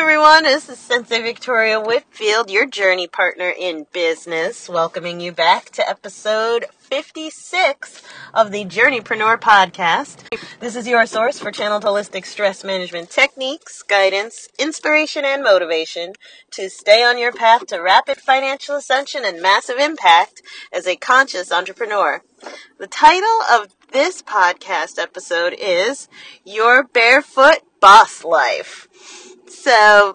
everyone. This is Sensei Victoria Whitfield, your journey partner in business, welcoming you back to episode 56 of the Journeypreneur podcast. This is your source for channeled holistic stress management techniques, guidance, inspiration, and motivation to stay on your path to rapid financial ascension and massive impact as a conscious entrepreneur. The title of this podcast episode is Your Barefoot Boss Life. So,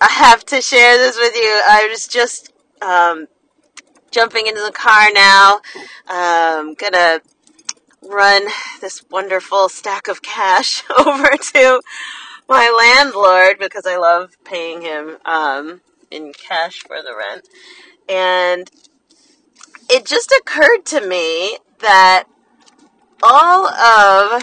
I have to share this with you. I was just um, jumping into the car now. Um, gonna run this wonderful stack of cash over to my landlord because I love paying him um, in cash for the rent. And it just occurred to me that all of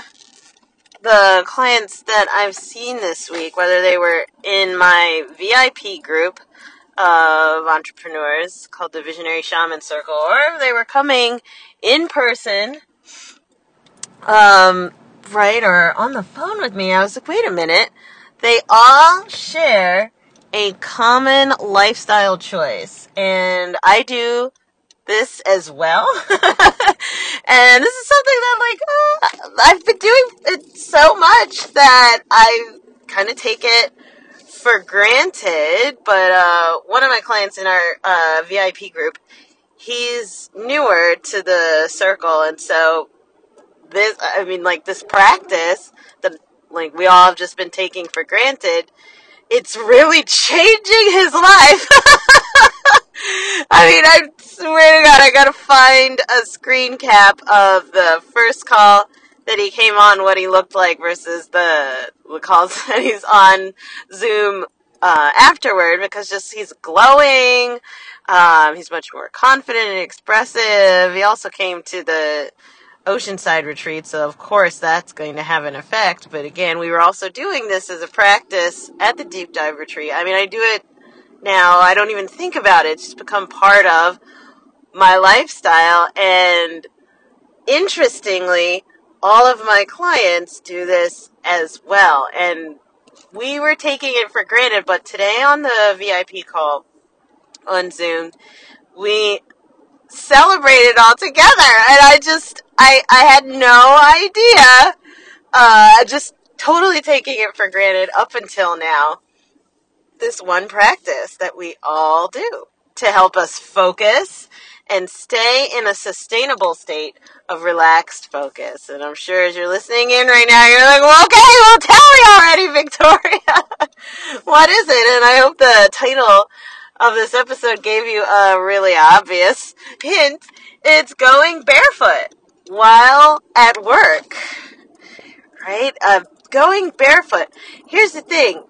the clients that I've seen this week, whether they were in my VIP group of entrepreneurs called the Visionary Shaman Circle, or if they were coming in person, um, right, or on the phone with me, I was like, wait a minute. They all share a common lifestyle choice. And I do this as well. and this is something that, like, oh, I've been doing it so much that I kind of take it for granted. But uh, one of my clients in our uh, VIP group, he's newer to the circle, and so this, I mean, like this practice that like we all have just been taking for granted. It's really changing his life. I mean, I swear to God, I gotta find a screen cap of the first call that he came on, what he looked like versus the, the calls that he's on Zoom uh, afterward, because just he's glowing. Um, he's much more confident and expressive. He also came to the Oceanside retreat, so of course that's going to have an effect. But again, we were also doing this as a practice at the deep dive retreat. I mean, I do it now. I don't even think about it. It's just become part of my lifestyle. And interestingly, all of my clients do this as well. And we were taking it for granted, but today on the VIP call on Zoom, we celebrated all together. And I just, I, I had no idea, uh, just totally taking it for granted up until now. This one practice that we all do to help us focus and stay in a sustainable state of relaxed focus. And I'm sure as you're listening in right now, you're like, well, okay, well, tell me already, Victoria. what is it? And I hope the title of this episode gave you a really obvious hint. It's going barefoot while at work. Right? Uh, going barefoot. Here's the thing.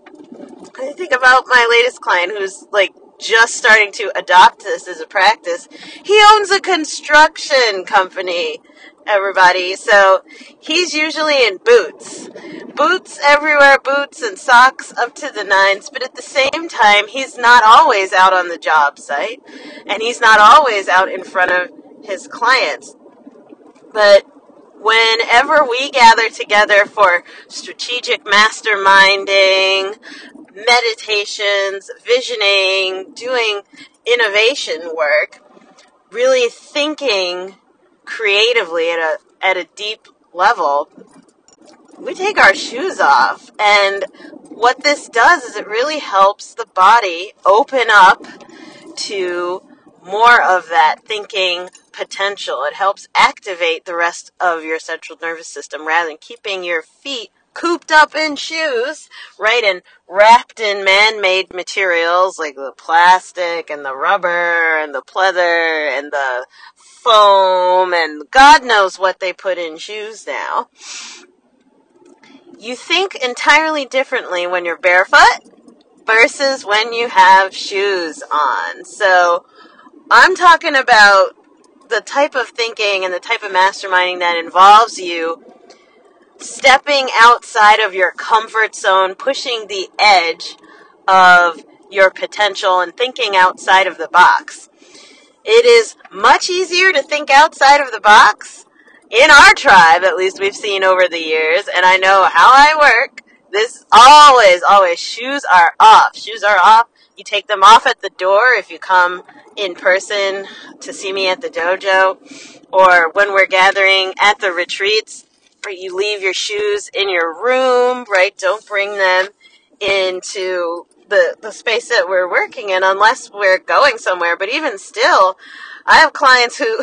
I think about my latest client who's like just starting to adopt this as a practice. He owns a construction company, everybody. So he's usually in boots. Boots everywhere, boots and socks up to the nines, but at the same time, he's not always out on the job site and he's not always out in front of his clients. But whenever we gather together for strategic masterminding, meditations, visioning, doing innovation work, really thinking creatively at a at a deep level, we take our shoes off. And what this does is it really helps the body open up to more of that thinking potential. It helps activate the rest of your central nervous system rather than keeping your feet cooped up in shoes, right, and wrapped in man-made materials like the plastic and the rubber and the pleather and the foam and God knows what they put in shoes now. You think entirely differently when you're barefoot versus when you have shoes on. So I'm talking about the type of thinking and the type of masterminding that involves you stepping outside of your comfort zone, pushing the edge of your potential and thinking outside of the box. It is much easier to think outside of the box in our tribe, at least we've seen over the years, and I know how I work. This always, always, shoes are off. Shoes are off. You take them off at the door if you come in person to see me at the dojo or when we're gathering at the retreats, you leave your shoes in your room, right? Don't bring them into the, the space that we're working in unless we're going somewhere. But even still, I have clients who,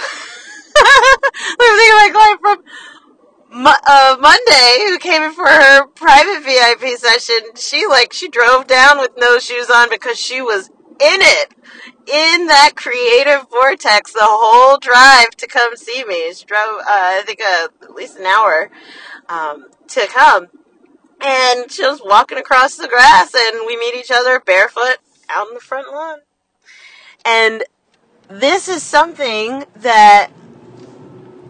my client from uh, Monday who came in for her private VIP session. She like she drove down with no shoes on because she was in it, in that creative vortex the whole drive to come see me. She drove, uh, I think, uh, at least an hour um, to come, and she was walking across the grass, and we meet each other barefoot out in the front lawn. And this is something that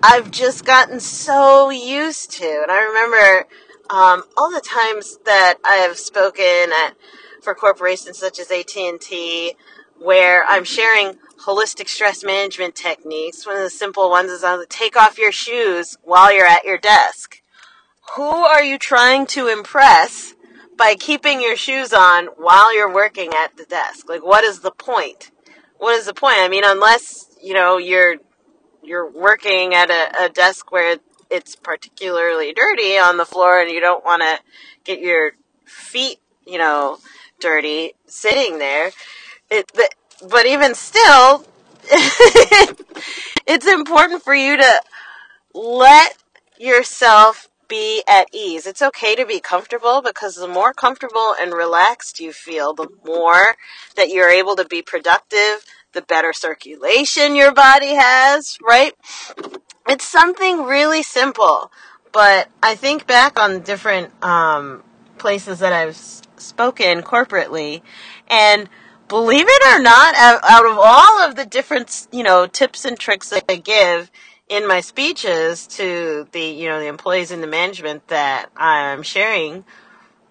I've just gotten so used to. And I remember um, all the times that I have spoken at for corporations such as AT&T where I'm sharing holistic stress management techniques. One of the simple ones is on the take off your shoes while you're at your desk. Who are you trying to impress by keeping your shoes on while you're working at the desk? Like what is the point? What is the point? I mean, unless, you know, you're you're working at a, a desk where it's particularly dirty on the floor and you don't want to get your feet, you know, dirty sitting there. It, but, but even still, it's important for you to let yourself be at ease. It's okay to be comfortable because the more comfortable and relaxed you feel, the more that you're able to be productive, the better circulation your body has, right? It's something really simple, but I think back on different um, places that I've spoken corporately, and believe it or not, out of all of the different, you know, tips and tricks that I give in my speeches to the, you know, the employees and the management that I'm sharing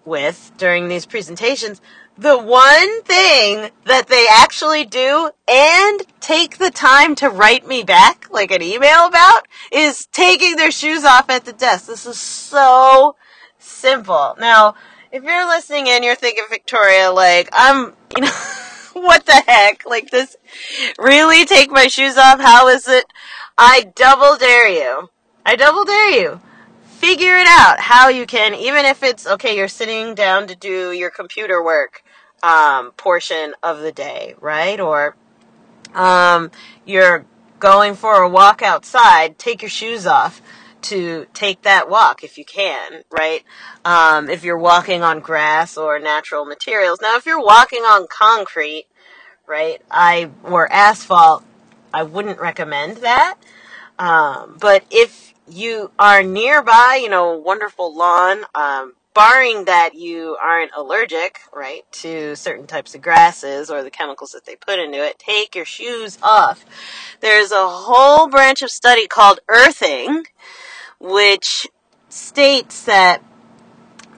with during these presentations, the one thing that they actually do and take the time to write me back, like an email about, is taking their shoes off at the desk. This is so simple. Now, if you're listening and you're thinking, Victoria, like, I'm, you know, what the heck? Like, this, really take my shoes off? How is it? I double dare you. I double dare you figure it out how you can even if it's okay you're sitting down to do your computer work um, portion of the day, right? Or um, you're going for a walk outside, take your shoes off to take that walk if you can, right? Um, if you're walking on grass or natural materials. Now, if you're walking on concrete, right, I or asphalt, I wouldn't recommend that. Um, but if you are nearby, you know, wonderful lawn, um, barring that you aren't allergic, right, to certain types of grasses or the chemicals that they put into it, take your shoes off. There's a whole branch of study called earthing, which states that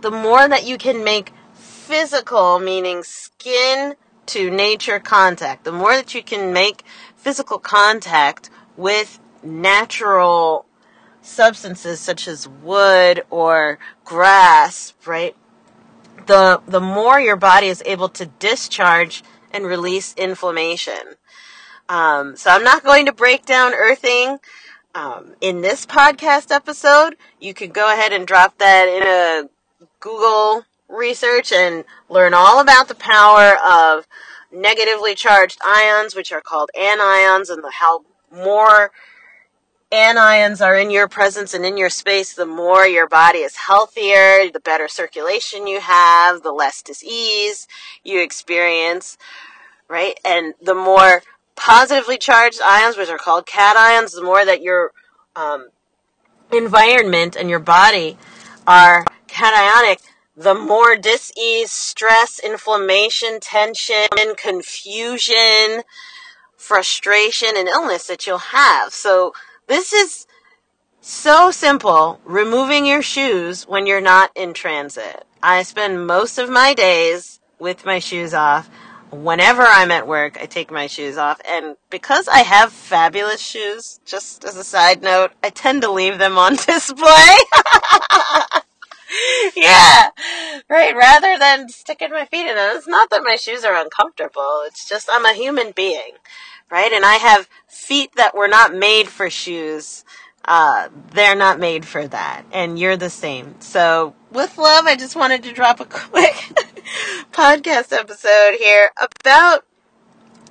the more that you can make physical, meaning skin to nature contact, the more that you can make physical contact with natural substances such as wood or grass, right? The, the more your body is able to discharge and release inflammation. Um, so I'm not going to break down earthing um, in this podcast episode. You can go ahead and drop that in a Google research and learn all about the power of negatively charged ions, which are called anions, and the, how more anions are in your presence and in your space, the more your body is healthier, the better circulation you have, the less disease you experience, right? And the more positively charged ions, which are called cations, the more that your um, environment and your body are cationic, the more dis-ease, stress, inflammation, tension, confusion, frustration, and illness that you'll have. So this is so simple, removing your shoes when you're not in transit. I spend most of my days with my shoes off. Whenever I'm at work, I take my shoes off. And because I have fabulous shoes, just as a side note, I tend to leave them on display. yeah, right. Rather than sticking my feet in it, it's not that my shoes are uncomfortable. It's just I'm a human being, right? And I have feet that were not made for shoes. Uh, they're not made for that, and you're the same. So, with love, I just wanted to drop a quick podcast episode here about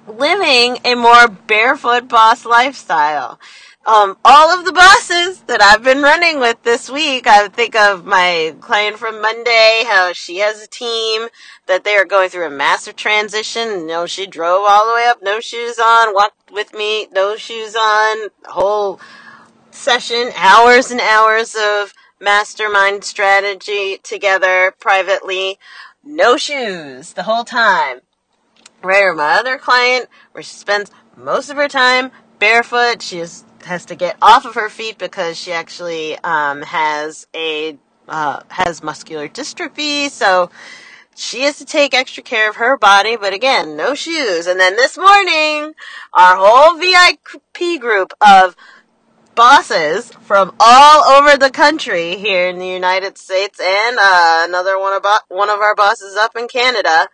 living a more barefoot boss lifestyle. Um, all of the bosses that I've been running with this week, I think of my client from Monday, how she has a team that they are going through a massive transition. You know, she drove all the way up, no shoes on, walked with me, no shoes on, whole session, hours and hours of mastermind strategy together privately, no shoes the whole time. Right, or my other client, where she spends most of her time barefoot. She is, has to get off of her feet because she actually um, has a uh, has muscular dystrophy. So she has to take extra care of her body, but again, no shoes. And then this morning, our whole VIP group of bosses from all over the country here in the United States and uh, another one of one of our bosses up in Canada,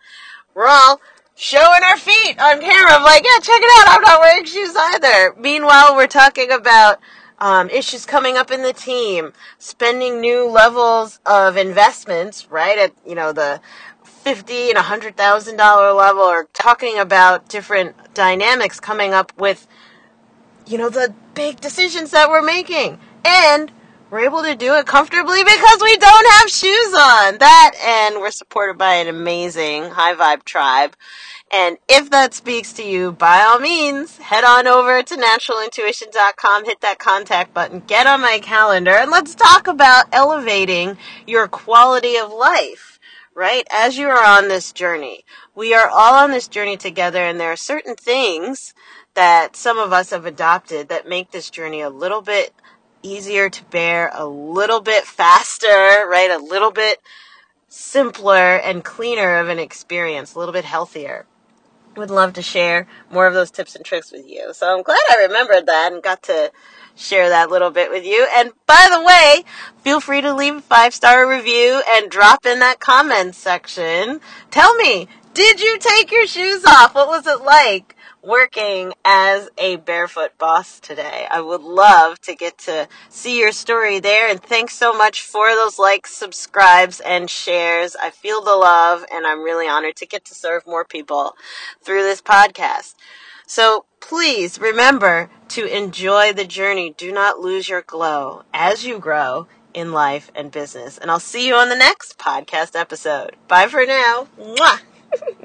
we're all showing our feet on camera. I'm like, yeah, check it out. I'm not wearing shoes either. Meanwhile, we're talking about um, issues coming up in the team, spending new levels of investments, right? At, you know, the fifty and a hundred thousand dollar level, or talking about different dynamics coming up with, you know, the big decisions that we're making. And we're able to do it comfortably because we don't have shoes on. That and we're supported by an amazing high vibe tribe. And if that speaks to you, by all means, head on over to naturalintuition.com, hit that contact button, get on my calendar, and let's talk about elevating your quality of life, right? As you are on this journey. We are all on this journey together, and there are certain things that some of us have adopted that make this journey a little bit easier to bear, a little bit faster, right? A little bit simpler and cleaner of an experience, a little bit healthier. Would love to share more of those tips and tricks with you. So I'm glad I remembered that and got to share that little bit with you. And by the way, feel free to leave a five star review and drop in that comment section. Tell me, did you take your shoes off? What was it like? Working as a barefoot boss today. I would love to get to see your story there. And thanks so much for those likes, subscribes, and shares. I feel the love and I'm really honored to get to serve more people through this podcast. So please remember to enjoy the journey. Do not lose your glow as you grow in life and business. And I'll see you on the next podcast episode. Bye for now. Mwah!